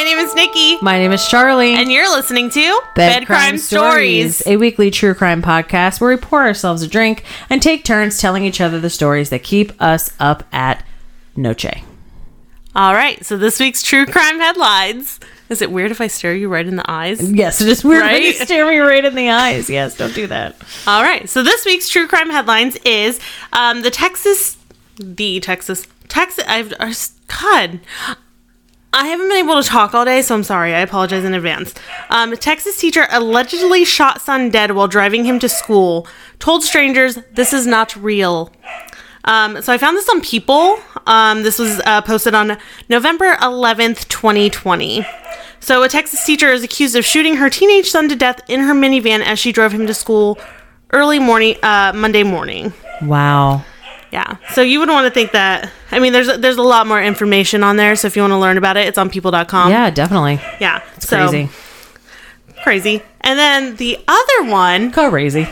My name is Nikki. My name is Charlie. And you're listening to Bed, Crime, Stories, a weekly true crime podcast where we pour ourselves a drink and take turns telling each other the stories that keep us up at noche. All right, so this week's true crime headlines. Is it weird if I stare you right in the eyes? Yes, it is weird when you stare me right in the eyes. Yes, don't do that. All right, so this week's true crime headlines is um, the Texas, the Texas, Texas. I've uh, God, I haven't been able to talk all day, so I'm sorry. I apologize in advance. Um, Texas teacher allegedly shot son dead while driving him to school. Told strangers this is not real. Um, so I found this on People. Um, this was uh, posted on November 11th, 2020. So a Texas teacher is accused of shooting her teenage son to death in her minivan as she drove him to school early morning, uh, Monday morning. Wow. Yeah. So you wouldn't want to think that. I mean, there's there's a lot more information on there. So if you want to learn about it, it's on People.com. Yeah, definitely. Yeah. It's crazy. Crazy. And then the other one. Crazy.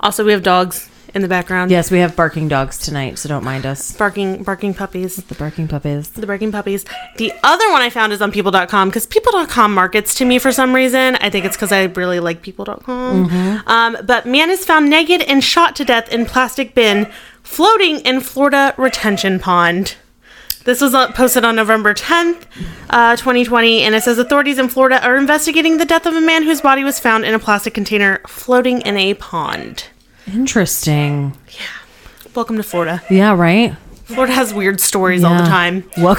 Also, we have dogs in the background. Yes, we have barking dogs tonight, so don't mind us. Barking, barking puppies. The barking puppies. the barking puppies. The other one I found is on people.com because people.com markets to me for some reason. I think it's because I really like people.com. Um, but man is found naked and shot to death in plastic bin floating in Florida retention pond. This was uh, posted on November 10th, uh, 2020, and it says authorities in Florida are investigating the death of a man whose body was found in a plastic container floating in a pond. Interesting. Yeah. Welcome to Florida. Yeah, right? Florida has weird stories all the time. Wel-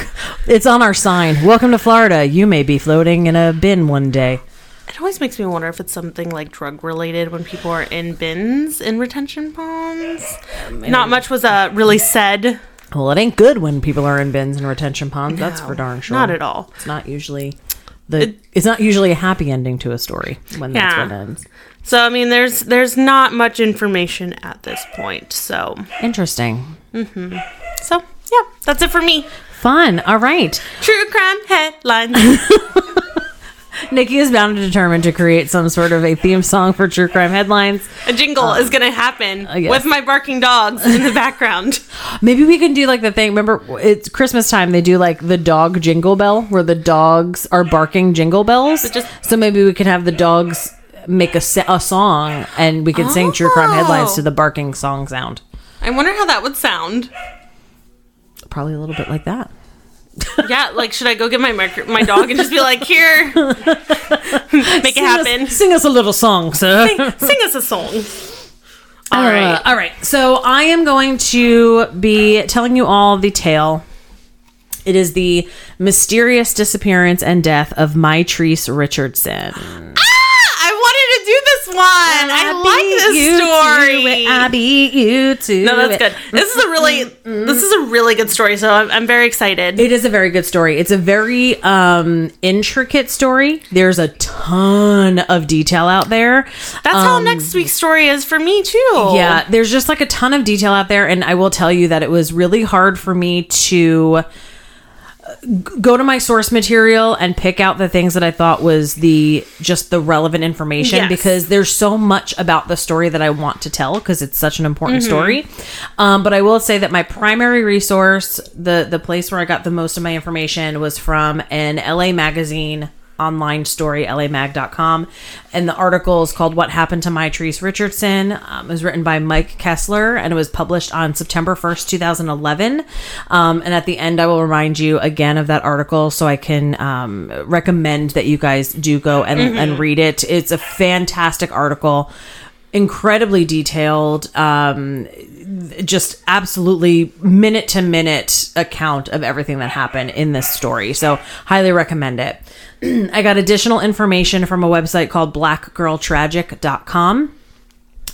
it's on our sign. Welcome to Florida. You may be floating in a bin one day. It always makes me wonder if it's something like drug related when people are in bins in retention ponds. Not much was uh, really said. Well, it ain't good when people are in bins and retention ponds. That's for darn sure. Not at all. It's not usually the. it's not usually a happy ending to a story when that's Yeah. what ends. So I mean, there's there's not much information at this point. So Interesting. so yeah, that's it for me. Fun. All right. True crime headlines. Nikki is bound and determined to create some sort of a theme song for true crime headlines. A jingle uh, is gonna happen uh, with my barking dogs in the background. Maybe we can do like the thing. Remember, it's Christmas time. They do like the dog jingle bell, where the dogs are barking jingle bells. just- so maybe we can have the dogs make a, a song, and we can sing true crime headlines Oh. to the barking song sound. I wonder how that would sound. Probably a little bit like that. Yeah, like should I go get my mic- my dog and just be like, here, make it happen. Sing us a little song, sir. Sing us a song. All Uh, right. all right. So I am going to be telling you all the tale. It is the mysterious disappearance and death of Mitrice Richardson. One. I like this story. Abby, you too. no, that's good. This is a really, this is a really good story. So I'm, I'm very excited. It is a very good story. It's a very um intricate story. There's a ton of detail out there. That's how next week's story is for me too. Yeah, there's just like a ton of detail out there, and I will tell you that it was really hard for me to g- go to my source material and pick out the things that I thought was the just the relevant information Yes. because there's so much about the story that I want to tell because it's such an important Mm-hmm. story. Um, but I will say that my primary resource, the the place where I got the most of my information was from an LA magazine online story, lamag.com. And the article is called What Happened to Mitrice Richardson. Um, it was written by Mike Kessler and it was published on September 1st, 2011. Um, and at the end, I will remind you again of that article so I can um, recommend that you guys do go and, and read it. It's a fantastic article. Incredibly detailed, um, just absolutely minute to minute account of everything that happened in this story. So, highly recommend it. I got additional information from a website called blackgirltragic.com.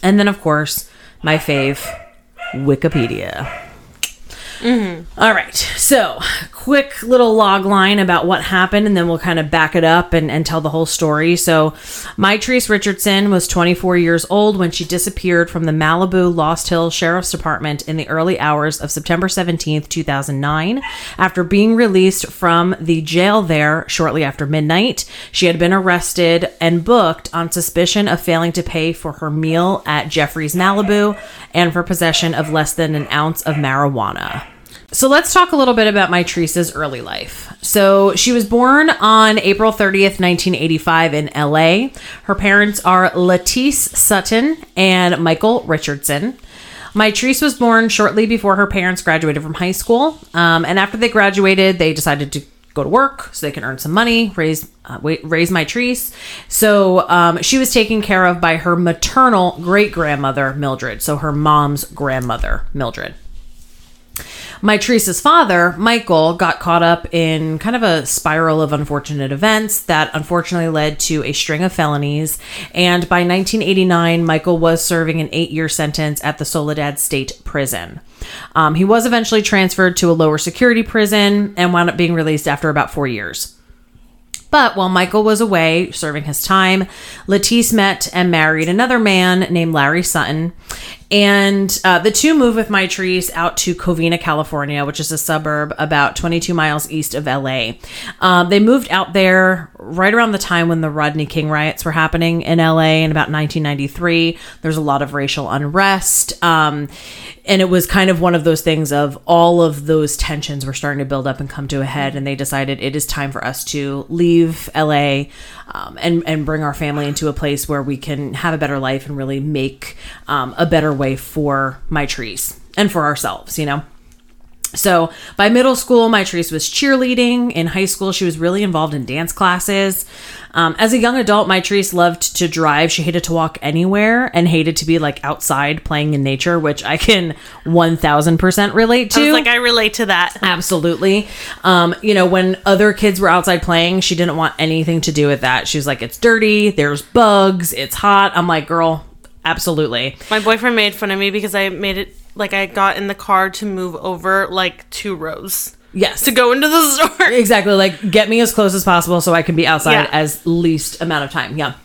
And then, of course, my fave, Wikipedia. Mm-hmm. All right. So, quick little log line about what happened, and then we'll kind of back it up and, and tell the whole story. So, Mitrice Richardson was 24 years old when she disappeared from the Malibu Lost Hill Sheriff's Department in the early hours of September 17th, 2009. After being released from the jail there shortly after midnight, she had been arrested and booked on suspicion of failing to pay for her meal at Geoffrey's Malibu and for possession of less than an ounce of marijuana. So let's talk a little bit about Mitrice's early life. So she was born on April 30th, 1985 in LA. Her parents are Latice Sutton and Michael Richardson. Mitrice was born shortly before her parents graduated from high school. Um, and after they graduated, they decided to go to work so they can earn some money, raise uh, raise Mitrice. So um, she was taken care of by her maternal great grandmother Mildred. So her mom's grandmother Mildred. Mitrice's father, Michael, got caught up in kind of a spiral of unfortunate events that unfortunately led to a string of felonies. And by 1989, Michael was serving an eight year sentence at the Soledad State Prison. Um, he was eventually transferred to a lower security prison and wound up being released after about four years. But while Michael was away serving his time, Latice met and married another man named Larry Sutton. And uh, the two moved with Mitrice out to Covina, California, which is a suburb about 22 miles east of LA. Um, they moved out there right around the time when the Rodney King riots were happening in LA in about 1993. There's a lot of racial unrest. Um, and it was kind of one of those things of all of those tensions were starting to build up and come to a head. And they decided it is time for us to leave LA um, and, and bring our family into a place where we can have a better life and really make um, a better way for Mitrice and for ourselves, you know? So by middle school, Mitrice was cheerleading. In high school, she was really involved in dance classes. Um, as a young adult, Mitrice loved to drive. She hated to walk anywhere and hated to be like outside playing in nature, which I can 1000% relate to. I was like, I relate to that. Absolutely. Um, you know, when other kids were outside playing, she didn't want anything to do with that. She was like, it's dirty, there's bugs, it's hot. I'm like, girl, absolutely. My boyfriend made fun of me because I made it like I got in the car to move over like two rows Yes. to go into the store. Exactly. Like, get me as close as possible so I can be outside Yeah. as least amount of time. Yeah.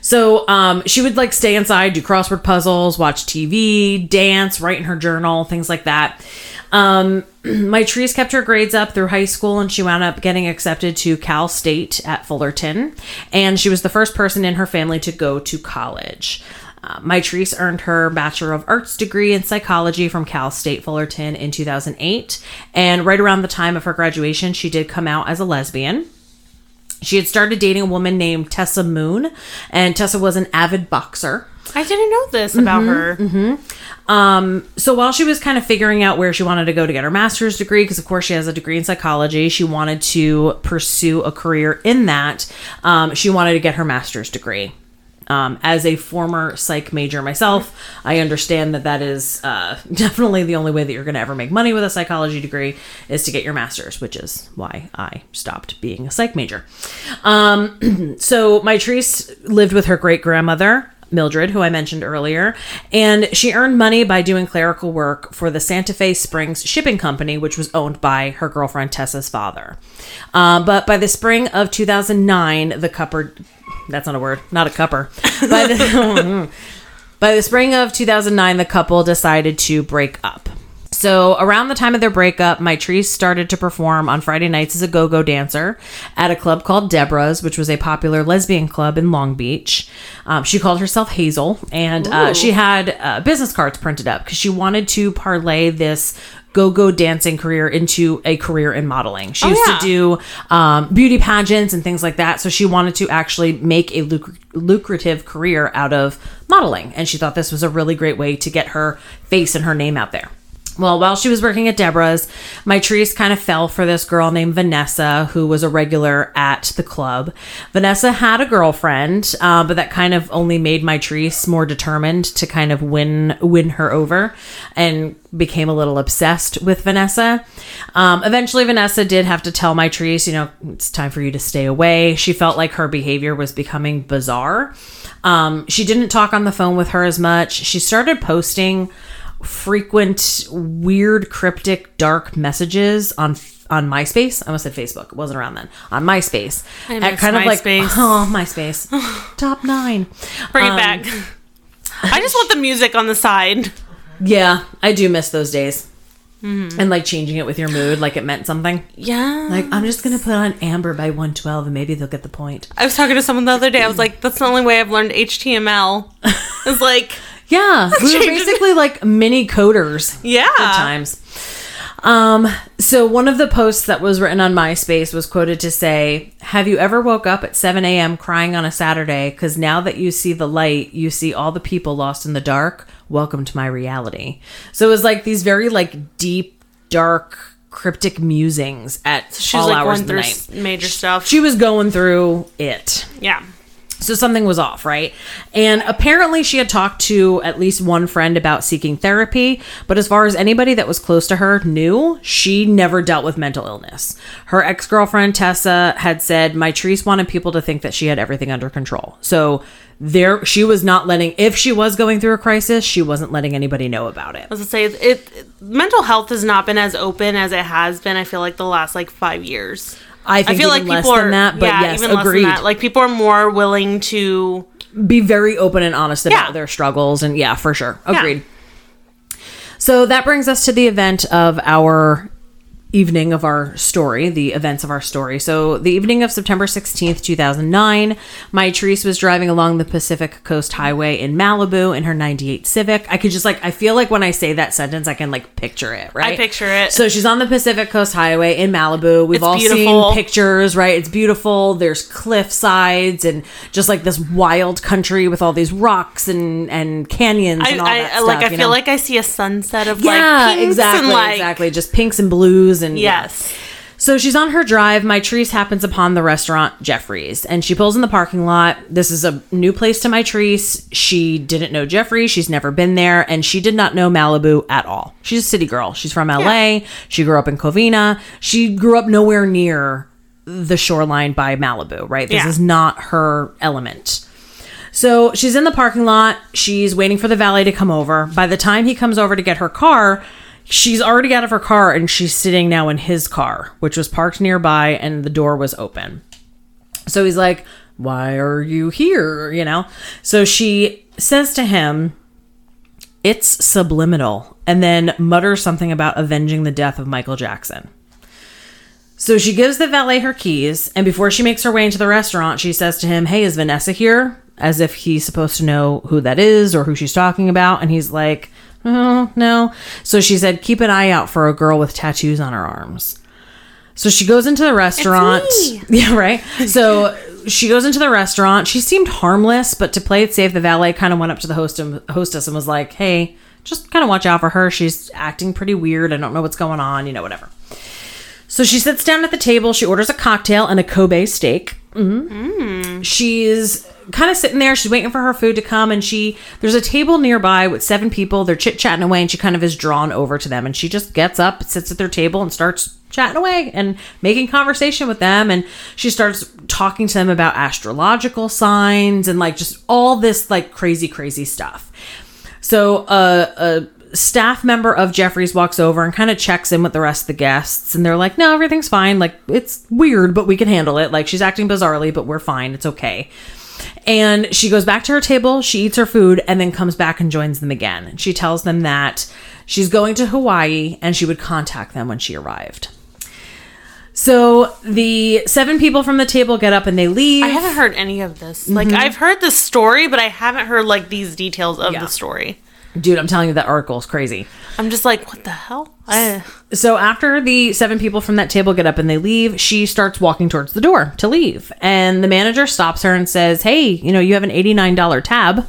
So um, she would like stay inside, do crossword puzzles, watch TV, dance, write in her journal, things like that. Um, Mitrice kept her grades up through high school, and she wound up getting accepted to Cal State at Fullerton. And she was the first person in her family to go to college. Uh, Mitrice earned her Bachelor of Arts degree in psychology from Cal State Fullerton in 2008. And right around the time of her graduation, she did come out as a lesbian. She had started dating a woman named Tessa Moon, and Tessa was an avid boxer. I didn't know this about Mm-hmm, her. Um, so while she was kind of figuring out where she wanted to go to get her master's degree, because of course she has a degree in psychology, she wanted to pursue a career in that. Um, she wanted to get her master's degree. Um, as a former psych major myself, I understand that that is uh, definitely the only way that you're going to ever make money with a psychology degree is to get your master's, which is why I stopped being a psych major. Um, so Mitrice lived with her great grandmother, Mildred, who I mentioned earlier, and she earned money by doing clerical work for the Santa Fe Springs Shipping Company, which was owned by her girlfriend Tessa's father. Um, but by the spring of 2009, the couple that's not a word, not a cupper. By the, by the spring of 2009, the couple decided to break up. So, around the time of their breakup, Mitrice started to perform on Friday nights as a go go dancer at a club called Deborah's, which was a popular lesbian club in Long Beach. Um, she called herself Hazel, and uh, she had uh, business cards printed up because she wanted to parlay this go go dancing career into a career in modeling. She used yeah. to do um, beauty pageants and things like that. So, she wanted to actually make a luc- lucrative career out of modeling. And she thought this was a really great way to get her face and her name out there. Well, while she was working at Deborah's, Mitrice kind of fell for this girl named Vanessa, who was a regular at the club. Vanessa had a girlfriend, uh, but that kind of only made Mitrice more determined to kind of win win her over, and became a little obsessed with Vanessa. Um, eventually, Vanessa did have to tell Mitrice, you know, it's time for you to stay away. She felt like her behavior was becoming bizarre. Um, she didn't talk on the phone with her as much. She started posting frequent weird cryptic dark messages on on MySpace. I almost said Facebook. It wasn't around then. On MySpace. I miss kind of like MySpace. oh MySpace. Top 9. Bring Um, it back. I just want the music on the side. Yeah, I do miss those days. Mm-hmm. And like changing it with your mood like it meant something. Yeah. Like I'm just going to put on Amber by 112 and maybe they'll get the point. I was talking to someone the other day. I was like, that's the only way I've learned HTML. It's like, Yeah, we were basically like mini coders. yeah. Good times. Um, so one of the posts that was written on MySpace was quoted to say, Have you ever woke up at 7 a.m. crying on a Saturday? Because now that you see the light, you see all the people lost in the dark. Welcome to my reality. So it was like these very like deep, dark, cryptic musings at She all was like hours going of the through night. major stuff. She was going through it. yeah. So something was off, right? And apparently she had talked to at least one friend about seeking therapy, but as far as anybody that was close to her knew, she never dealt with mental illness. Her ex-girlfriend Tessa had said Mitrice wanted people to think that she had everything under control. So there she was not letting if she was going through a crisis, she wasn't letting anybody know about it. I was to say it, it. Mental health has not been as open as it has been. I feel like the last like five years. I think feel like less people than are that, but yeah, yes, even agreed. less than that. Like people are more willing to. be very open and honest about Yeah. their struggles and yeah for sure agreed so that brings us to the event of our evening of our story the events of our story so the evening of september 16th 2009 Mitrice was driving along the pacific coast highway in malibu in her 98 civic i could just like i feel like when i say that sentence i can like picture it right I picture it. so she's on the pacific coast highway in malibu we've It's all beautiful. seen pictures right it's beautiful there's cliff sides and just like this wild country with all these rocks and and canyons I, and all I, that I- like. I feel know? like I see a sunset of yeah like exactly and like exactly just pinks and blues and yes. So she's on her drive. Mitrice happens upon the restaurant Geoffrey's, and she pulls in the parking lot. This is a new place to Mitrice. She didn't know Jeffrey. She's never been there, and she did not know Malibu at all. She's a city girl. She's from LA. She grew up in Covina. She grew up nowhere near the shoreline by Malibu. Right. This Yeah. is not her element. So she's in the parking lot. She's waiting for the valet to come over. By the time he comes over to get her car, she's already out of her car and she's sitting now in his car, which was parked nearby and the door was open. So he's like, Why are you here? You know? So she says to him, It's subliminal, and then mutters something about avenging the death of Michael Jackson. So she gives the valet her keys, and before she makes her way into the restaurant, she says to him, Hey, is Vanessa here? As if he's supposed to know who that is or who she's talking about. And he's like, Oh, no. So she said, Keep an eye out for a girl with tattoos on her arms. So she goes into the restaurant. Yeah, right. So she goes into the restaurant. She seemed harmless, but to play it safe, the valet kind of went up to the host and, hostess and was like, Hey, just kind of watch out for her. She's acting pretty weird. I don't know what's going on, you know, whatever. So she sits down at the table. She orders a cocktail and a Kobe steak. Mm. She's kind of sitting there. She's waiting for her food to come, and she there's a table nearby with seven people. They're chit chatting away, and she kind of is drawn over to them. And she just gets up, sits at their table, and starts chatting away and making conversation with them. And she starts talking to them about astrological signs and like just all this like crazy, crazy stuff. So uh, a staff member of Geoffrey's walks over and kind of checks in with the rest of the guests, and they're like, "No, everything's fine. Like it's weird, but we can handle it. Like she's acting bizarrely, but we're fine. It's okay." And she goes back to her table, she eats her food, and then comes back and joins them again. She tells them that she's going to Hawaii and she would contact them when she arrived. So the seven people from the table get up and they leave. I haven't heard any of this. Like I've heard the story, but I haven't heard like these details of Mm-hmm. Yeah. the story. Dude, I'm telling you, that article is crazy. I'm just like, what the hell? I, So after the seven people from that table get up and they leave, she starts walking towards the door to leave. And the manager stops her and says, Hey, you know, you have an $89 tab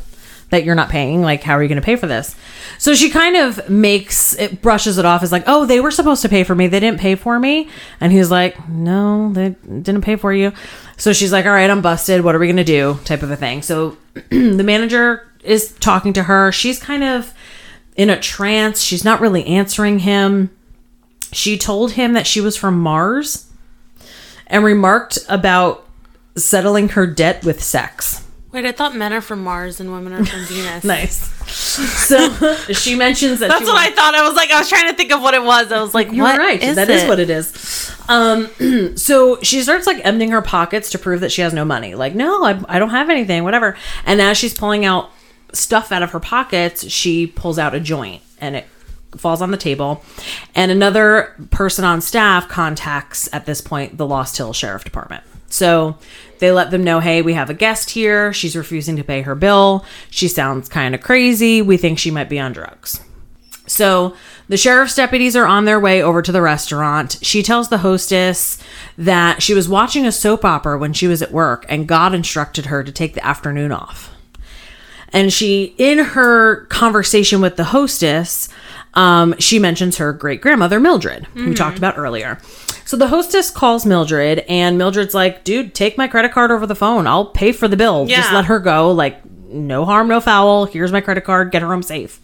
that you're not paying. Like, how are you going to pay for this? So she kind of makes it, brushes it off as like, Oh, they were supposed to pay for me. They didn't pay for me. And he's like, No, they didn't pay for you. So she's like, All right, I'm busted. What are we going to do? Type of a thing. So the manager is talking to her. She's kind of in a trance. She's not really answering him she told him that she was from Mars and remarked about settling her debt with sex. wait, I thought men are from Mars and women are from Venus. Nice. So she mentions that That's what I thought. I was like, I was trying to think of what it was. I was like, You're what right. is That it? is what it is. Um, so she starts like emptying her pockets to prove that she has no money. Like, no, I, I don't have anything, whatever. And as she's pulling out stuff out of her pockets, she pulls out a joint and it falls on the table. And another person on staff contacts at this point the Lost Hill Sheriff Department. So they let them know, hey, we have a guest here. She's refusing to pay her bill. She sounds kind of crazy. We think she might be on drugs. So the sheriff's deputies are on their way over to the restaurant. She tells the hostess that she was watching a soap opera when she was at work and God instructed her to take the afternoon off. And she, in her conversation with the hostess, um, she mentions her great grandmother, Mildred, who we talked about earlier. So the hostess calls Mildred, and Mildred's like, dude, take my credit card over the phone. I'll pay for the bill. Just let her go. Like, no harm, no foul. Here's my credit card. Get her home safe.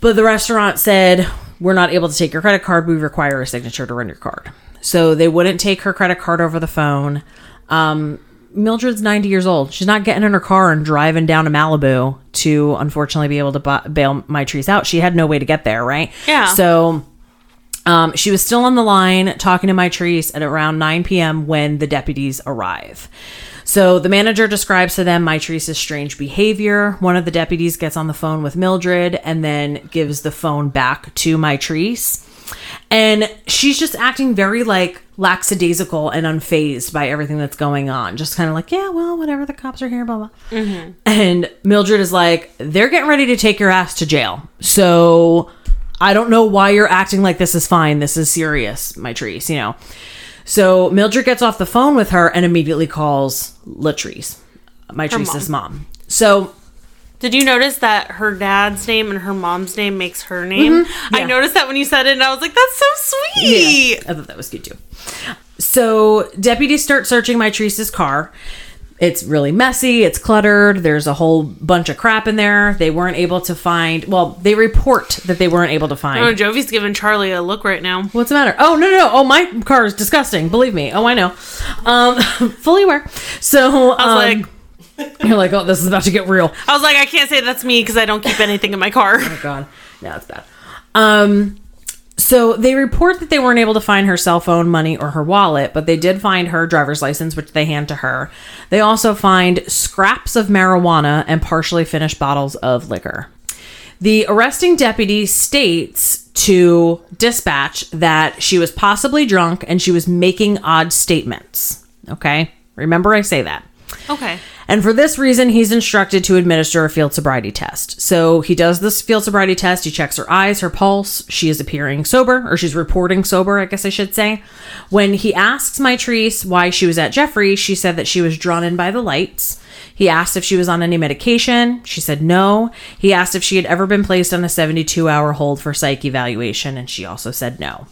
But the restaurant said, We're not able to take your credit card. We require a signature to run your card. So they wouldn't take her credit card over the phone. Um, Mildred's 90 years old. She's not getting in her car and driving down to Malibu to unfortunately be able to bu- bail Mitrice out. She had no way to get there, right? Yeah. So um, she was still on the line talking to Mitrice at around 9 p.m. when the deputies arrive. So the manager describes to them Mitrice's strange behavior. One of the deputies gets on the phone with Mildred and then gives the phone back to Mitrice. And she's just acting very like lackadaisical and unfazed by everything that's going on. Just kind of like, yeah, well, whatever, the cops are here, blah, blah. Mm-hmm. And Mildred is like, they're getting ready to take your ass to jail. So I don't know why you're acting like this is fine. This is serious, Mitrice, you know. So Mildred gets off the phone with her and immediately calls Latrice, Mitrice's mom. So Did you notice that her dad's name and her mom's name makes her name? I yeah. noticed that when you said it, and I was like, "That's so sweet." I thought that was good too. So deputies start searching Mitrice's car. It's really messy, it's cluttered, there's a whole bunch of crap in there. They weren't able to find well, they report that they weren't able to find Oh, Jovi's giving Charlie a look right now. What's the matter? Oh no, no, no! Oh, my car is disgusting. Believe me. Oh, I know. Um, fully aware. So I was um, you're like, oh, this is about to get real. I was like, I can't say that's me because I don't keep anything in my car. Oh God, no, it's bad. Um, so they report that they weren't able to find her cell phone, money, or her wallet, but they did find her driver's license, which they hand to her. They also find scraps of marijuana and partially finished bottles of liquor. The arresting deputy states to dispatch that she was possibly drunk and she was making odd statements. Okay? Remember, I say that. Okay. And for this reason, he's instructed to administer a field sobriety test. So he does this field sobriety test. He checks her eyes, her pulse. She is appearing sober, or she's reporting sober, I guess I should say. When he asks Mitrice why she was at Geoffrey, she said that she was drawn in by the lights. He asked if she was on any medication. She said no. He asked if she had ever been placed on a 72 hour hold for psych evaluation, and she also said no.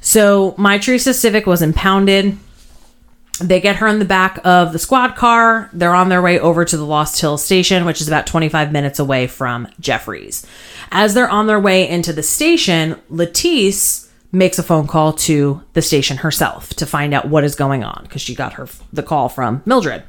So Mitrice's Civic was impounded. They get her in the back of the squad car. They're on their way over to the Lost Hill station, which is about 25 minutes away from Geoffrey's. As they're on their way into the station, Latice makes a phone call to the station herself to find out what is going on because she got her the call from Mildred.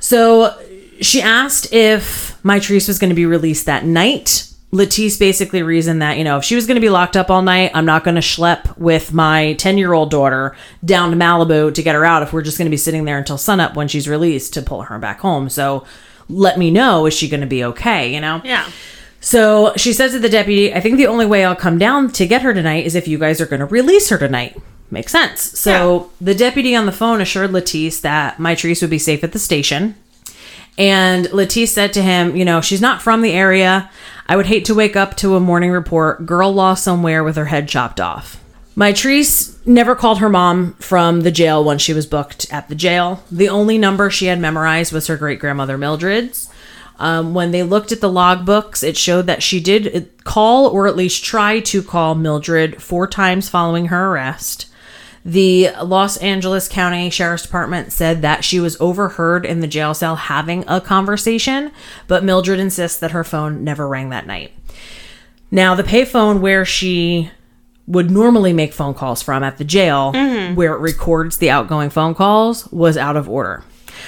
So she asked if Mitrice was going to be released that night. Latice basically reasoned that, you know, if she was going to be locked up all night, I'm not going to schlep with my 10 year old daughter down to Malibu to get her out if we're just going to be sitting there until sunup when she's released to pull her back home. So let me know, is she going to be okay, you know? Yeah. So she says to the deputy, I think the only way I'll come down to get her tonight is if you guys are going to release her tonight. Makes sense. So the deputy on the phone assured Latice that Mitrice would be safe at the station. And Latice said to him, You know, she's not from the area. I would hate to wake up to a morning report girl lost somewhere with her head chopped off. Mitrice never called her mom from the jail once she was booked at the jail. The only number she had memorized was her great grandmother Mildred's. Um, when they looked at the logbooks, it showed that she did call or at least try to call Mildred four times following her arrest. The Los Angeles County Sheriff's Department said that she was overheard in the jail cell having a conversation, but Mildred insists that her phone never rang that night. Now, the payphone where she would normally make phone calls from at the jail, mm-hmm. where it records the outgoing phone calls, was out of order.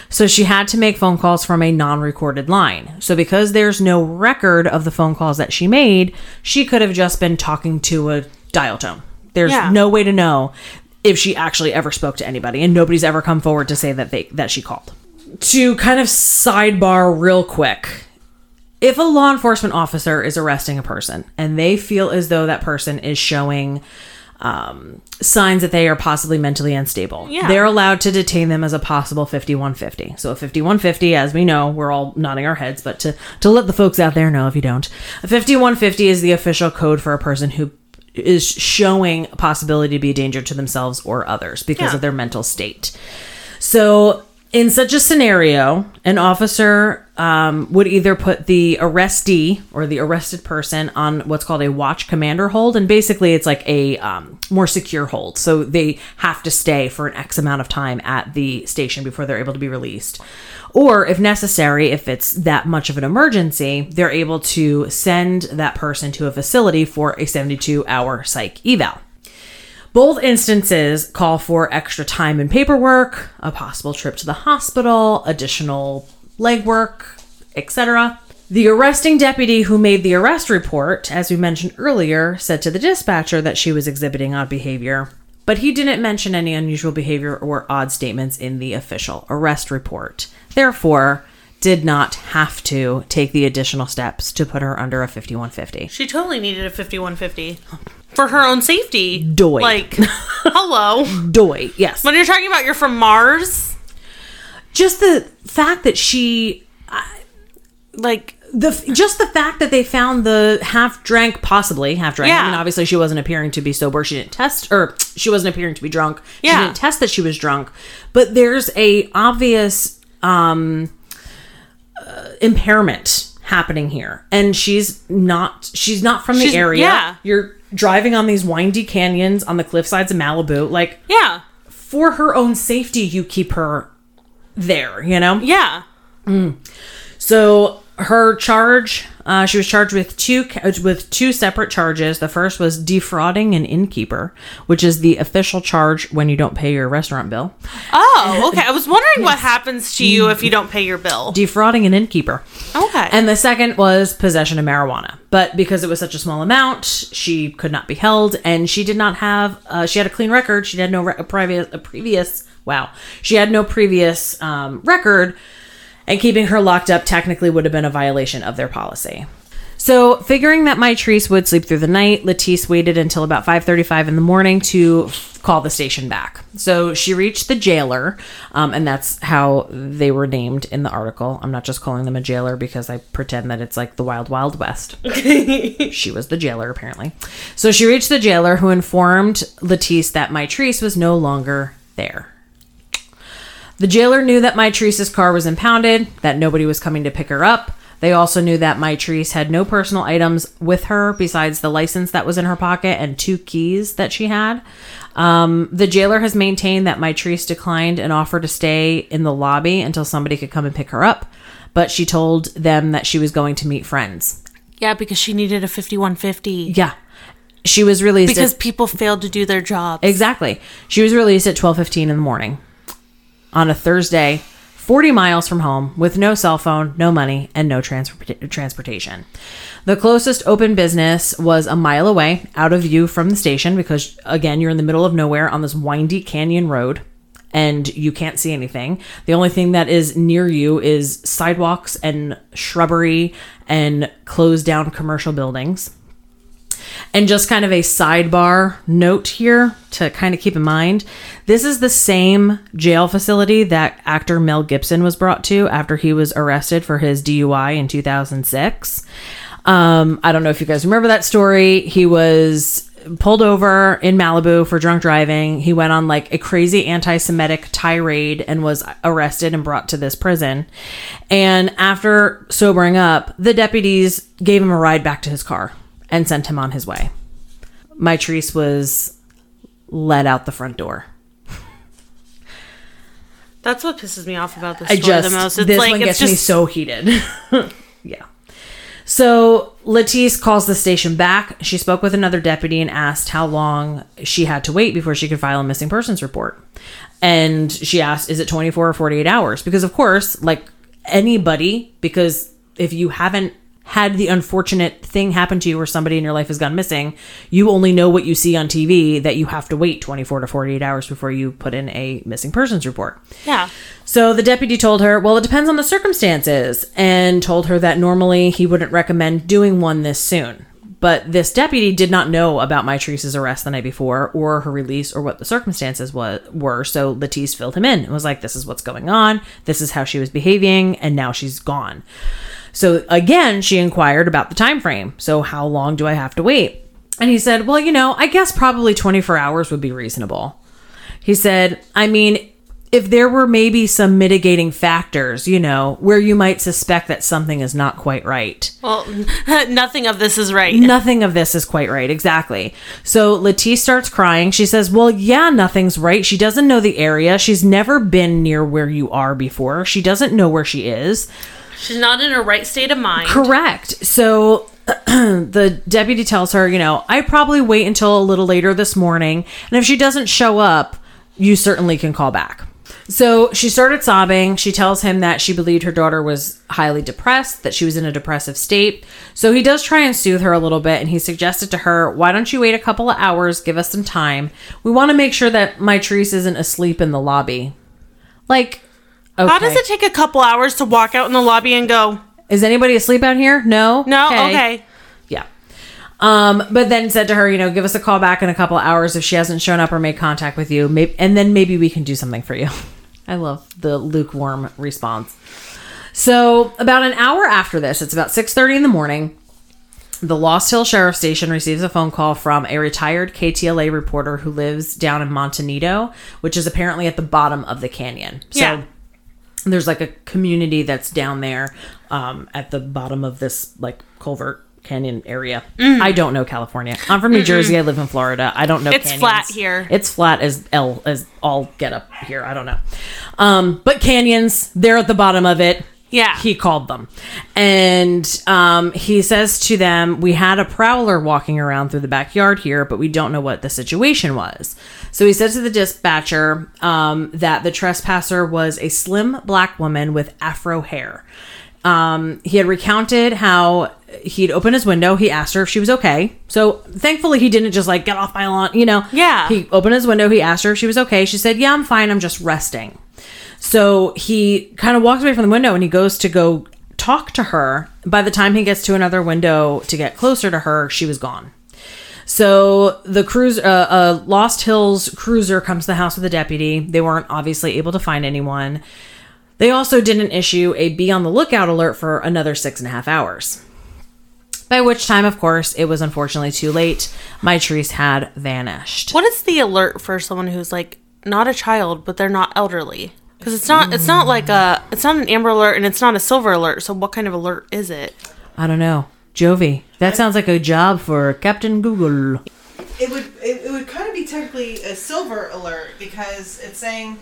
So she had to make phone calls from a non recorded line. So because there's no record of the phone calls that she made, she could have just been talking to a dial tone. There's Yeah. no way to know if she actually ever spoke to anybody and nobody's ever come forward to say that they that she called. To kind of sidebar real quick. If a law enforcement officer is arresting a person and they feel as though that person is showing um, signs that they are possibly mentally unstable. Yeah. They're allowed to detain them as a possible 5150. So a 5150, as we know, we're all nodding our heads, but to, to let the folks out there know if you don't, a 5150 is the official code for a person who is showing a possibility to be a danger to themselves or others because Yeah. of their mental state. So, in such a scenario, an officer um, would either put the arrestee or the arrested person on what's called a watch commander hold. And basically, it's like a um, more secure hold. So, they have to stay for an X amount of time at the station before they're able to be released. Or, if necessary, if it's that much of an emergency, they're able to send that person to a facility for a 72 hour psych eval. Both instances call for extra time and paperwork, a possible trip to the hospital, additional legwork, etc. The arresting deputy who made the arrest report, as we mentioned earlier, said to the dispatcher that she was exhibiting odd behavior, but he didn't mention any unusual behavior or odd statements in the official arrest report. Therefore, did not have to take the additional steps to put her under a 5150. She totally needed a 5150 for her own safety. Doy. Like, hello. Doy, yes. When you're talking about you're from Mars, just the fact that she like, the just the fact that they found the half drank possibly half drank i Yeah. mean obviously she wasn't appearing to be sober she didn't test or she wasn't appearing to be drunk she Yeah. didn't test that she was drunk but there's a obvious um uh, impairment happening here. And she's not she's not from the She's- area. yeah. you're driving on these windy canyons on the cliff sides of malibu. Like yeah, for her own safety you keep her there you know? Yeah. So her charge, uh, she was charged with two with two separate charges. The first was defrauding an innkeeper, which is the official charge when you don't pay your restaurant bill. Oh, okay. I was wondering what happens to you if you don't pay your bill. Defrauding an innkeeper. Okay. And the second was possession of marijuana. But because it was such a small amount, she could not be held, and she did not have. Uh, she had a clean record. She had no re- a previous a previous. Wow, she had no previous um, record, and keeping her locked up technically would have been a violation of their policy. So, figuring that Mitrice would sleep through the night, Latice waited until about 5:35 in the morning to call the station back. So she reached the jailer, um, and that's how they were named in the article. I'm not just calling them a jailer because I pretend that it's like the Wild Wild West. she was the jailer apparently. So she reached the jailer, who informed Latice that Mitrice was no longer there. The jailer knew that Mitrice's car was impounded, that nobody was coming to pick her up. They also knew that Mitrice had no personal items with her besides the license that was in her pocket and two keys that she had. Um, the jailer has maintained that Mitrice declined an offer to stay in the lobby until somebody could come and pick her up, but she told them that she was going to meet friends. yeah, because she needed a 5150. Yeah. She was released Because at- people failed to do their jobs. Exactly. She was released at 12:15 in the morning on a Thursday, 40 miles from home with no cell phone, no money, and no transport- transportation. The closest open business was a mile away, out of view from the station because again, you're in the middle of nowhere on this windy canyon road and you can't see anything. The only thing that is near you is sidewalks and shrubbery and closed down commercial buildings. And just kind of a sidebar note here to kind of keep in mind this is the same jail facility that actor Mel Gibson was brought to after he was arrested for his DUI in 2006. Um, I don't know if you guys remember that story. He was pulled over in Malibu for drunk driving. He went on like a crazy anti Semitic tirade and was arrested and brought to this prison. And after sobering up, the deputies gave him a ride back to his car and sent him on his way. Mitrice was let out the front door. That's what pisses me off about this I story just the most. It's this like one it's gets just me so heated. yeah. So Latice calls the station back. She spoke with another deputy and asked how long she had to wait before she could file a missing persons report. And she asked, "Is it 24 or 48 hours?" Because of course, like anybody, because if you haven't had the unfortunate thing happen to you where somebody in your life has gone missing, you only know what you see on TV that you have to wait 24 to 48 hours before you put in a missing persons report. yeah. So the deputy told her, well, it depends on the circumstances, and told her that normally he wouldn't recommend doing one this soon. but this deputy did not know about Mitrice's arrest the night before or her release or what the circumstances was, were. So Latice filled him in and was like, this is what's going on. This is how she was behaving. And now she's gone. So again, she inquired about the time frame. So how long do I have to wait? And he said, well, you know, I guess probably 24 hours would be reasonable. He said, I mean, if there were maybe some mitigating factors, you know, where you might suspect that something is not quite right. Well, nothing of this is right. Nothing of this is quite right, exactly. So Latice starts crying. She says, Well, yeah, nothing's right. She doesn't know the area. She's never been near where you are before. She doesn't know where she is. She's not in her right state of mind. Correct. So the deputy tells her, you know, I probably wait until a little later this morning. And if she doesn't show up, you certainly can call back. So she started sobbing. She tells him that she believed her daughter was highly depressed, that she was in a depressive state. So he does try and soothe her a little bit, and he suggested to her, Why don't you wait a couple of hours? Give us some time. We want to make sure that Mitrice isn't asleep in the lobby. Like, okay. How does it take a couple hours to walk out in the lobby and go, Is anybody asleep out here? No? No, okay. Yeah. Um, but then said to her, you know, give us a call back in a couple hours if she hasn't shown up or made contact with you. Maybe, and then maybe we can do something for you. I love the lukewarm response. So about an hour after this, it's about 6:30 in the morning. The Lost Hill Sheriff Station receives a phone call from a retired KTLA reporter who lives down in Monte Nido, which is apparently at the bottom of the canyon. So Yeah. There's like a community that's down there um, at the bottom of this like culvert canyon area. I don't know California. I'm from New Jersey. I live in Florida. I don't know. It's canyons. flat here. It's flat as L as all get up here. I don't know. Um, but canyons, they're at the bottom of it. Yeah. He called them. And um, he says to them, We had a prowler walking around through the backyard here, but we don't know what the situation was. So he said to the dispatcher um, that the trespasser was a slim black woman with afro hair. Um, he had recounted how he'd opened his window. He asked her if she was okay. So thankfully, he didn't just like get off my lawn, you know. Yeah. He opened his window. He asked her if she was okay. She said, "Yeah, I'm fine. I'm just resting." So he kind of walks away from the window and he goes to go talk to her. By the time he gets to another window to get closer to her, she was gone. So the cruise, uh, uh, Lost Hills cruiser comes to the house with the deputy. They weren't obviously able to find anyone. They also didn't issue a be on the lookout alert for another six and a half hours. By which time, of course, it was unfortunately too late. Mitrice had vanished. What is the alert for someone who's like not a child, but they're not elderly? Because it's not it's not like a it's not an amber alert and it's not a silver alert. So what kind of alert is it? I don't know. Jovi. That sounds like a job for Captain Google. It would it, it would kind of be technically a silver alert because it's saying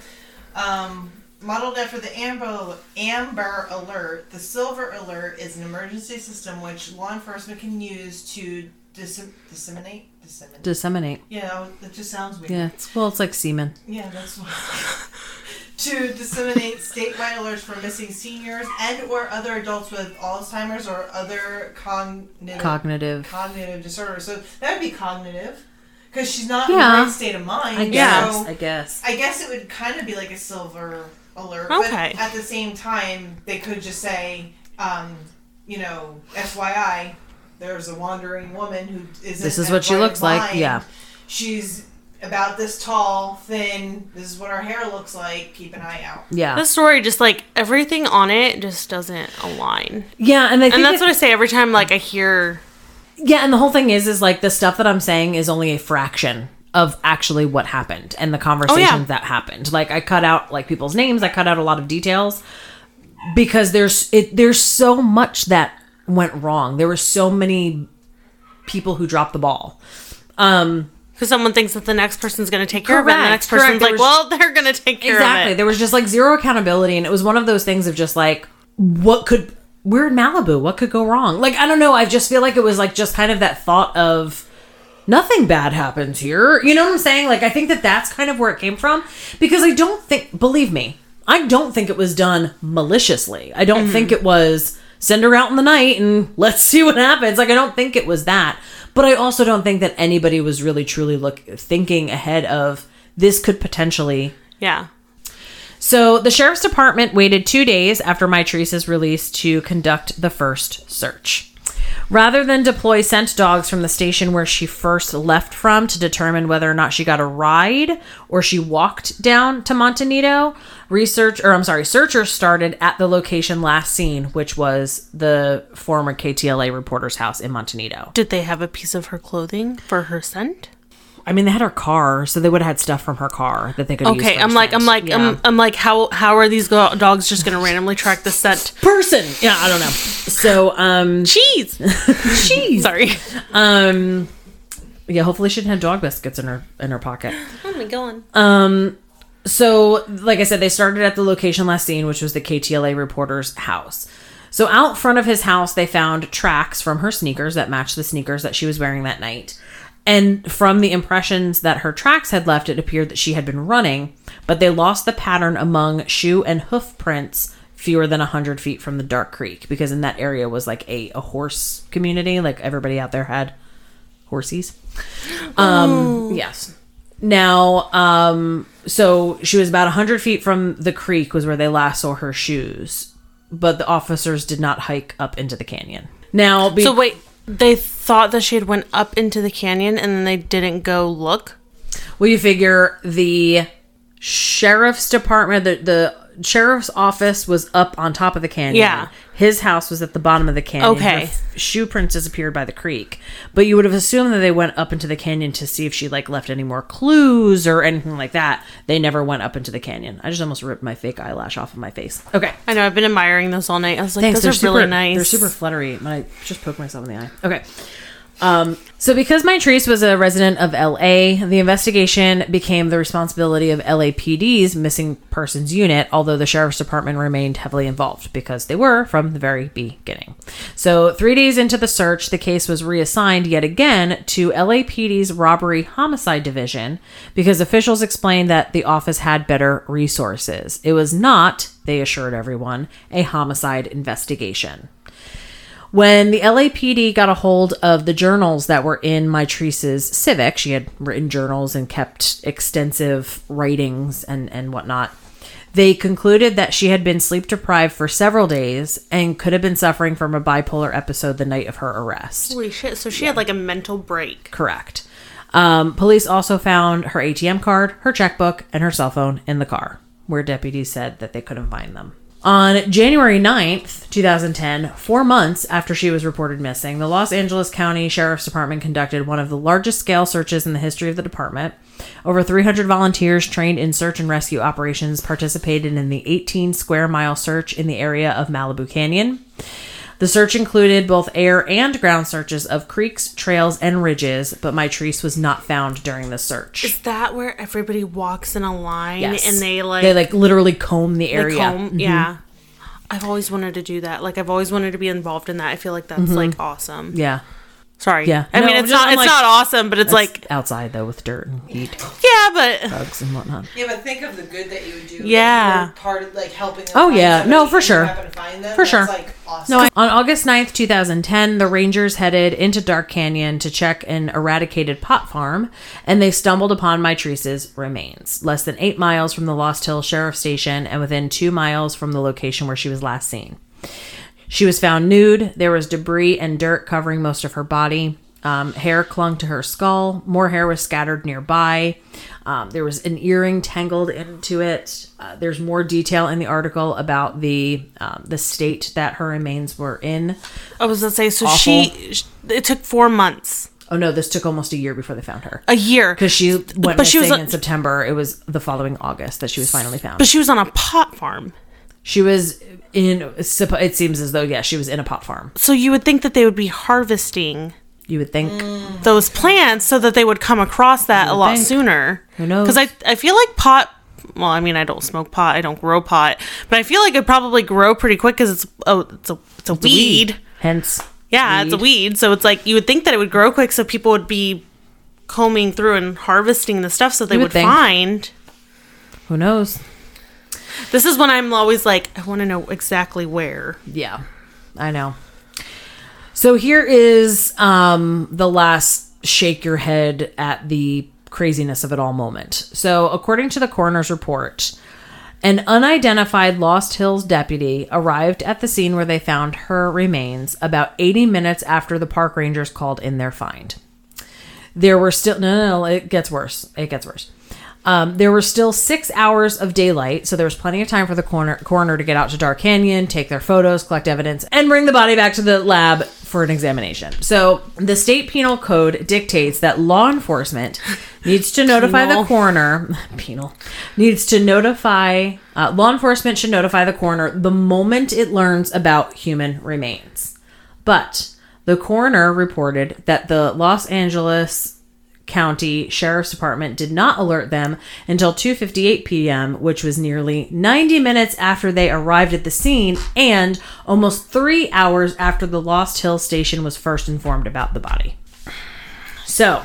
um, modeled after the amber amber alert. The silver alert is an emergency system which law enforcement can use to dis- disseminate disseminate. Disseminate. yeah, that just sounds weird. Yeah, it's, well, it's like semen. Yeah, that's what. to disseminate statewide alerts for missing seniors and or other adults with Alzheimer's or other cognitive Cognitive. cognitive disorder. So that would be cognitive because she's not Yeah. in the right state of mind. I guess. So I guess. I guess it would kind of be like a silver alert. Okay. But at the same time, they could just say, um, you know, FYI, there's a wandering woman who is. This is what she looks like, yeah. She's about this tall, thin. This is what our hair looks like. Keep an eye out. Yeah. The story just like everything on it just doesn't align. yeah, and I think And that's it- what I say every time like I hear Yeah, and the whole thing is, is like the stuff that I'm saying is only a fraction of actually what happened and the conversations that happened. Like I cut out like people's names, I cut out a lot of details because there's it there's so much that went wrong. There were so many people who dropped the ball. Um because someone thinks that the next person's going to take care of it. And the Correct, next person's correct. There like, well, they're going to take care exactly. of it. Exactly. There was just like zero accountability and it was one of those things of just like what could we're in Malibu, what could go wrong? Like I don't know, I just feel like it was like just kind of that thought of nothing bad happens here. You know what I'm saying? Like I think that that's kind of where it came from because I don't think believe me, I don't think it was done maliciously. I don't mm-hmm. think it was send her out in the night and let's see what happens. Like I don't think it was that. But I also don't think that anybody was really truly look thinking ahead of this could potentially Yeah. so the sheriff's department waited two days after Mitrice's release to conduct the first search. Rather than deploy scent dogs from the station where she first left from to determine whether or not she got a ride or she walked down to Monte Nido, research or I'm sorry, searchers started at the location last seen, which was the former KTLA reporter's house in Monte Nido. Did they have a piece of her clothing for her scent? I mean, they had her car, so they would have had stuff from her car that they could. Okay, I'm like. I'm like, Yeah. I'm, I'm like, how how are these go- dogs just gonna randomly track the scent? person. Yeah, I don't know. So, um, Cheese, cheese. Sorry, um, yeah. Hopefully, she didn't have dog biscuits in her in her pocket. let me go on. Um, so like I said, they started at the location last seen, which was the KTLA reporter's house. So out front of his house, they found tracks from her sneakers that matched the sneakers that she was wearing that night. And from the impressions that her tracks had left, it appeared that she had been running, but they lost the pattern among shoe and hoof prints fewer than 100 feet from the Dark Creek because in that area was like a, a horse community. Like everybody out there had horsies. Um, yes. Now, um, so she was about 100 feet from the creek, was where they last saw her shoes, but the officers did not hike up into the canyon. Now, be- So wait, they thought that she had went up into the canyon and then they didn't go look. well, you figure the sheriff's department, the, the sheriff's office was up on top of the canyon. Yeah. His house was at the bottom of the canyon. Okay. Her shoe prints disappeared by the creek. But you would have assumed that they went up into the canyon to see if she like left any more clues or anything like that. They never went up into the canyon. I just almost ripped my fake eyelash off of my face. Okay. I know I've been admiring those all night. I was like, Thanks. those They're are super really nice. They're super fluttery. But I just poked myself in the eye. Okay. Um, so because Mitrice was a resident of LA, the investigation became the responsibility of LAPD's missing persons unit, although the sheriff's department remained heavily involved because they were from the very beginning. So, three days into the search, the case was reassigned yet again to LAPD's robbery homicide division because officials explained that the office had better resources. It was not, they assured everyone, a homicide investigation. When the LAPD got a hold of the journals that were in Mitrice's Civic, she had written journals and kept extensive writings and, and whatnot. They concluded that she had been sleep deprived for several days and could have been suffering from a bipolar episode the night of her arrest. Holy shit! So she had like a mental break. Correct. Um, police also found her ATM card, her checkbook, and her cell phone in the car, where deputies said that they couldn't find them. On January 9th, 2010, four months after she was reported missing, the Los Angeles County Sheriff's Department conducted one of the largest scale searches in the history of the department. Over 300 volunteers trained in search and rescue operations participated in the 18 square mile search in the area of Malibu Canyon. The search included both air and ground searches of creeks, trails, and ridges, but my Mitrice was not found during the search. Is that where everybody walks in a line Yes. and they like they like literally comb the they area. comb? Mm-hmm. Yeah. I've always wanted to do that. Like I've always wanted to be involved in that. I feel like that's mm-hmm. like awesome. Yeah. Sorry. Yeah. I No, mean, it's just- not. I'm It's like- not awesome, but it's like outside though with dirt and heat, yeah, but bugs and whatnot. Yeah, but think of the good that you would do. Yeah. you're part of like helping. Oh, yeah. No, for sure. happen to find them, For sure. Like awesome. No, I- on August 9th, 2010, the Rangers headed into Dark Canyon to check an eradicated pot farm, and they stumbled upon Mitrice's remains, less than eight miles from the Lost Hill Sheriff Station and within two miles from the location where she was last seen. She was found nude. There was debris and dirt covering most of her body. Um, hair clung to her skull. More hair was scattered nearby. Um, there was an earring tangled into it. Uh, there's more detail in the article about the um, the state that her remains were in. I was gonna say. So Awful. she. It took four months, Oh no, this took almost a year before they found her. a year, Because she went But missing she was on- in September. It was the following August that she was finally found. but she was on a pot farm. She was in. It seems as though yeah, she was in a pot farm. So you would think that they would be harvesting You would think. those plants so that they would come across that a lot think. sooner. Who knows? Because I I feel like pot. Well, I mean, I don't smoke pot. I don't grow pot, but I feel like it'd probably grow pretty quick because it's oh, it's a it's a weed. Hence. Yeah, it's a weed. So it's like you would think that it would grow quick, so people would be combing through and harvesting the stuff so they You would would, find. Who knows? This is when I'm always like, I want to know exactly where. Yeah, I know. So here is um, the last shake your head at the craziness of it all moment. So, according to the coroner's report, An unidentified Lost Hills deputy arrived at the scene where they found her remains about 80 minutes after the park rangers called in their find. There were still no, no, no. It gets worse. It gets worse. Um, there were still six hours of daylight, so there was plenty of time for the coroner, coroner to get out to Dark Canyon, take their photos, collect evidence, and bring the body back to the lab for an examination. So the state penal code dictates that law enforcement needs to notify the coroner. Penal needs to notify. Uh, law enforcement should notify the coroner the moment it learns about human remains. But the coroner reported that the Los Angeles County Sheriff's Department did not alert them until 2:58 p.m., which was nearly 90 minutes after they arrived at the scene and almost 3 hours after the Lost Hill station was first informed about the body. So,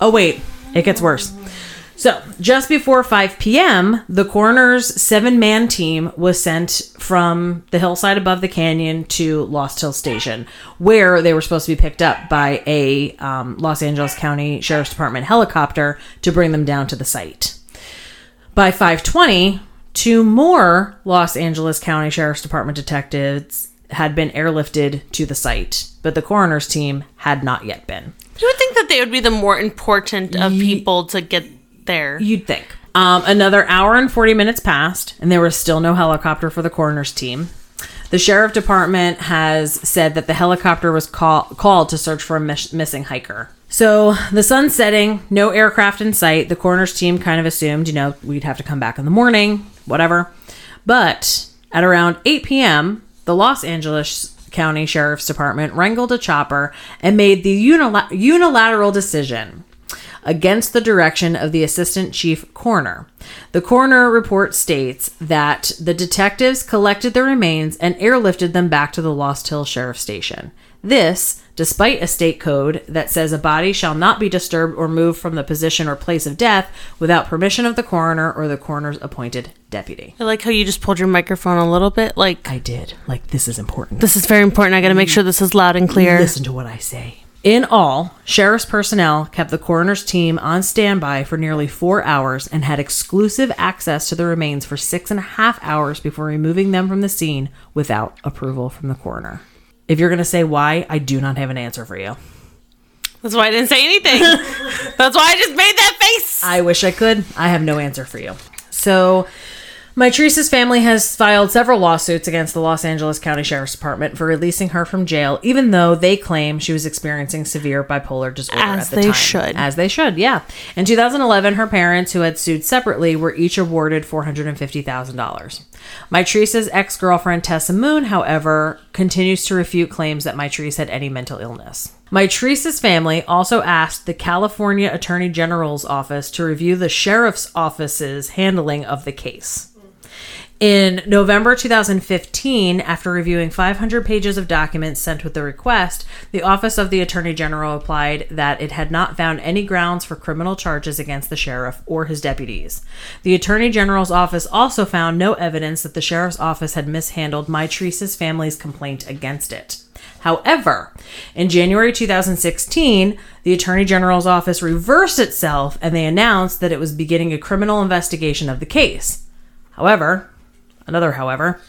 oh wait, it gets worse. So, just before 5 p.m., the coroner's seven man team was sent from the hillside above the canyon to Lost Hill Station, where they were supposed to be picked up by a um, Los Angeles County Sheriff's Department helicopter to bring them down to the site. By 5:20, two more Los Angeles County Sheriff's Department detectives had been airlifted to the site, but the coroner's team had not yet been. You would think that they would be the more important of people to get there. You'd think. Um, another hour and 40 minutes passed, and there was still no helicopter for the coroner's team. The sheriff department has said that the helicopter was call- called to search for a mis- missing hiker. So the sun's setting, no aircraft in sight. The coroner's team kind of assumed, you know, we'd have to come back in the morning, whatever. But at around 8 p.m., the Los Angeles County Sheriff's Department wrangled a chopper and made the unila- unilateral decision against the direction of the assistant chief coroner. The coroner report states that the detectives collected the remains and airlifted them back to the Lost Hill Sheriff Station. This, despite a state code that says a body shall not be disturbed or moved from the position or place of death without permission of the coroner or the coroner's appointed deputy. I like how you just pulled your microphone a little bit. Like, I did. Like, this is important. this is very important. I got to make sure this is loud and clear. Listen to what I say. In all, sheriff's personnel kept the coroner's team on standby for nearly four hours and had exclusive access to the remains for six and a half hours before removing them from the scene without approval from the coroner. If you're going to say why, I do not have an answer for you. That's why I didn't say anything. That's why I just made that face. I wish I could. I have no answer for you. So, Mitrice's family has filed several lawsuits against the Los Angeles County Sheriff's Department for releasing her from jail, even though they claim she was experiencing severe bipolar disorder As at the they time. should. As they should, yeah. In 2011, her parents, who had sued separately, were each awarded $450,000. Mitrice's ex girlfriend, Tessa Moon, however, continues to refute claims that Mitrice had any mental illness. Mitrice's family also asked the California Attorney General's office to review the sheriff's office's handling of the case. In November 2015, after reviewing 500 pages of documents sent with the request, the Office of the Attorney General replied that it had not found any grounds for criminal charges against the sheriff or his deputies. The Attorney General's office also found no evidence that the sheriff's office had mishandled Mitrice's family's complaint against it. However, in January 2016, the Attorney General's office reversed itself and they announced that it was beginning a criminal investigation of the case. However, another however,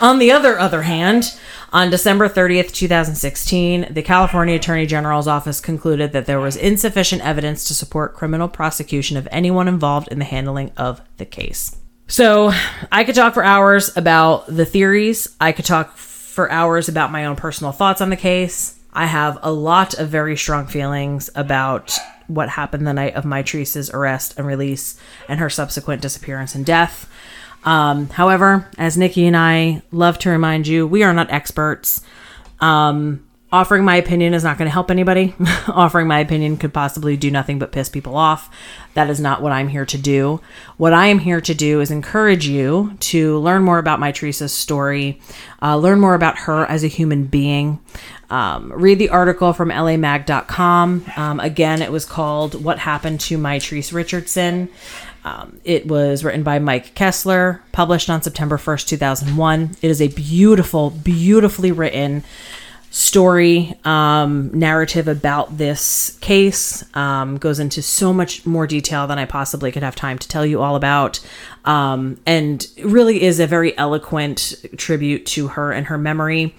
on the other other hand, on December 30th, 2016, the California Attorney General's office concluded that there was insufficient evidence to support criminal prosecution of anyone involved in the handling of the case. So, I could talk for hours about the theories. I could talk for hours about my own personal thoughts on the case. I have a lot of very strong feelings about what happened the night of my arrest and release and her subsequent disappearance and death. Um, however, as Nikki and I love to remind you, we are not experts. Um, offering my opinion is not going to help anybody. offering my opinion could possibly do nothing but piss people off. That is not what I'm here to do. What I am here to do is encourage you to learn more about Mitrice's story, uh, learn more about her as a human being. Um, read the article from lamag.com. Um, again, it was called What Happened to Mitrice Richardson. Um, it was written by Mike Kessler, published on September 1st, 2001. It is a beautiful, beautifully written story um, narrative about this case um, goes into so much more detail than i possibly could have time to tell you all about um, and really is a very eloquent tribute to her and her memory.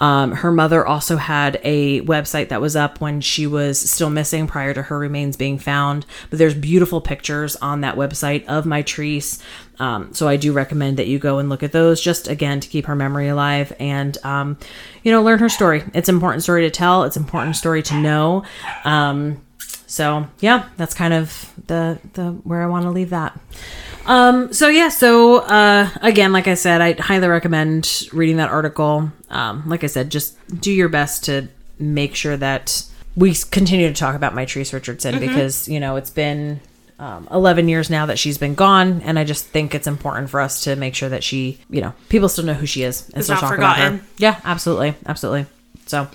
Um, her mother also had a website that was up when she was still missing prior to her remains being found. But there's beautiful pictures on that website of Mitrice. Um, so I do recommend that you go and look at those just again to keep her memory alive and, um, you know, learn her story. It's an important story to tell. It's an important story to know. Um, so yeah, that's kind of the, the, where I want to leave that. Um, so yeah, so, uh, again, like I said, I highly recommend reading that article. Um, like I said, just do your best to make sure that we continue to talk about my Mitrice Richardson because, you know, it's been, um, 11 years now that she's been gone and i just think it's important for us to make sure that she you know people still know who she is and It's still not talk about her yeah absolutely absolutely so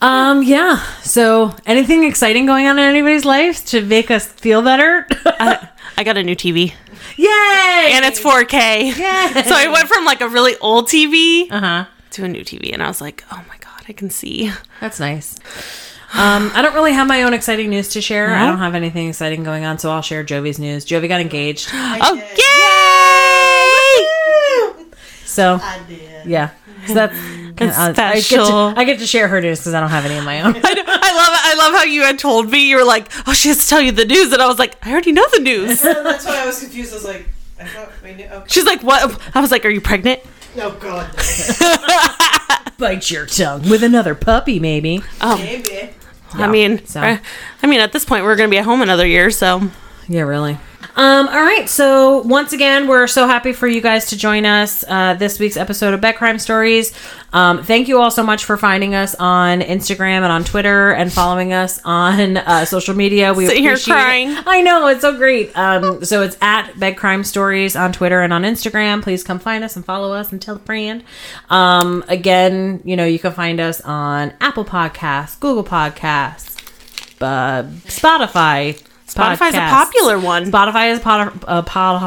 um yeah so anything exciting going on in anybody's life to make us feel better I, I got a new TV yay and it's 4K. Yay. So I went from like a really old TV uh-huh to a new TV, and I was like, oh my god, I can see. That's nice. Um, I don't really have my own exciting news to share. I don't have anything exciting going on, so I'll share Jovi's news. Jovi got engaged, Oh yay! so I did. yeah, so that's, That's I, I get to, special. I get to share her news because I don't have any of my own. I, I love I love how you had told me you were like, oh, she has to tell you the news, and I was like, I already know the news. That's why I was confused. I was like, I thought we knew. Okay. She's like, what? I was like, are you pregnant? No, God. No. Bite your tongue with another puppy, maybe. Maybe. I mean, so- I, I mean, at this point, we're gonna be at home another year, so. Yeah, really. Um, all right, so once again, we're so happy for you guys to join us uh, this week's episode of Bed Crime Stories. Um, thank you all so much for finding us on Instagram and on Twitter and following us on uh, social media. We Sitting here appreciate it. crying. I know it's so great. Um, so it's at Bed Crime Stories on Twitter and on Instagram. Please come find us and follow us and tell a friend. Um, again, you know you can find us on Apple Podcasts, Google Podcasts, uh, Spotify. Spotify's a popular one. Spotify is pod, uh, pod,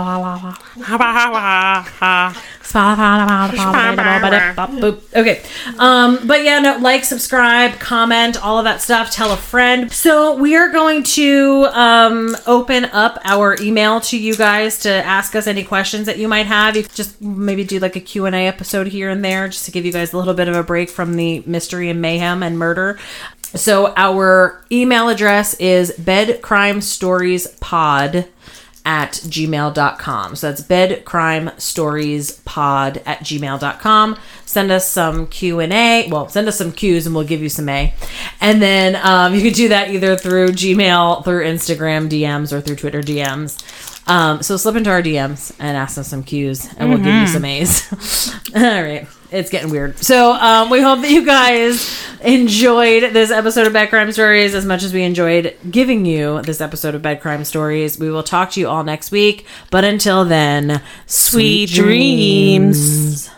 Okay. Um, but yeah, no, like, subscribe, comment, all of that stuff. Tell a friend. So we are going to um, open up our email to you guys to ask us any questions that you might have. You just maybe do like a Q&A episode here and there just to give you guys a little bit of a break from the mystery and mayhem and murder. So our email address is bedcrimestoriespod at gmail.com. So that's bedcrimestoriespod at gmail.com. Send us some Q&A. Well, send us some Q's and we'll give you some A. And then um, you can do that either through Gmail, through Instagram DMs, or through Twitter DMs. Um, so slip into our DMs and ask us some Q's and we'll give you some A's. All right. It's getting weird. So um, we hope that you guys enjoyed this episode of Bed Crime Stories as much as we enjoyed giving you this episode of Bed Crime Stories. We will talk to you all next week. But until then, Sweet dreams.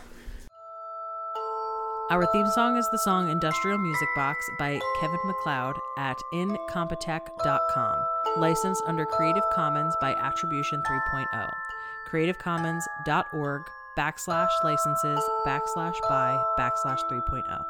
Our theme song is the song Industrial Music Box by Kevin MacLeod at incompetech.com. Licensed under Creative Commons by Attribution 3.0. CreativeCommons.org backslash licenses backslash by backslash oh. 3.0.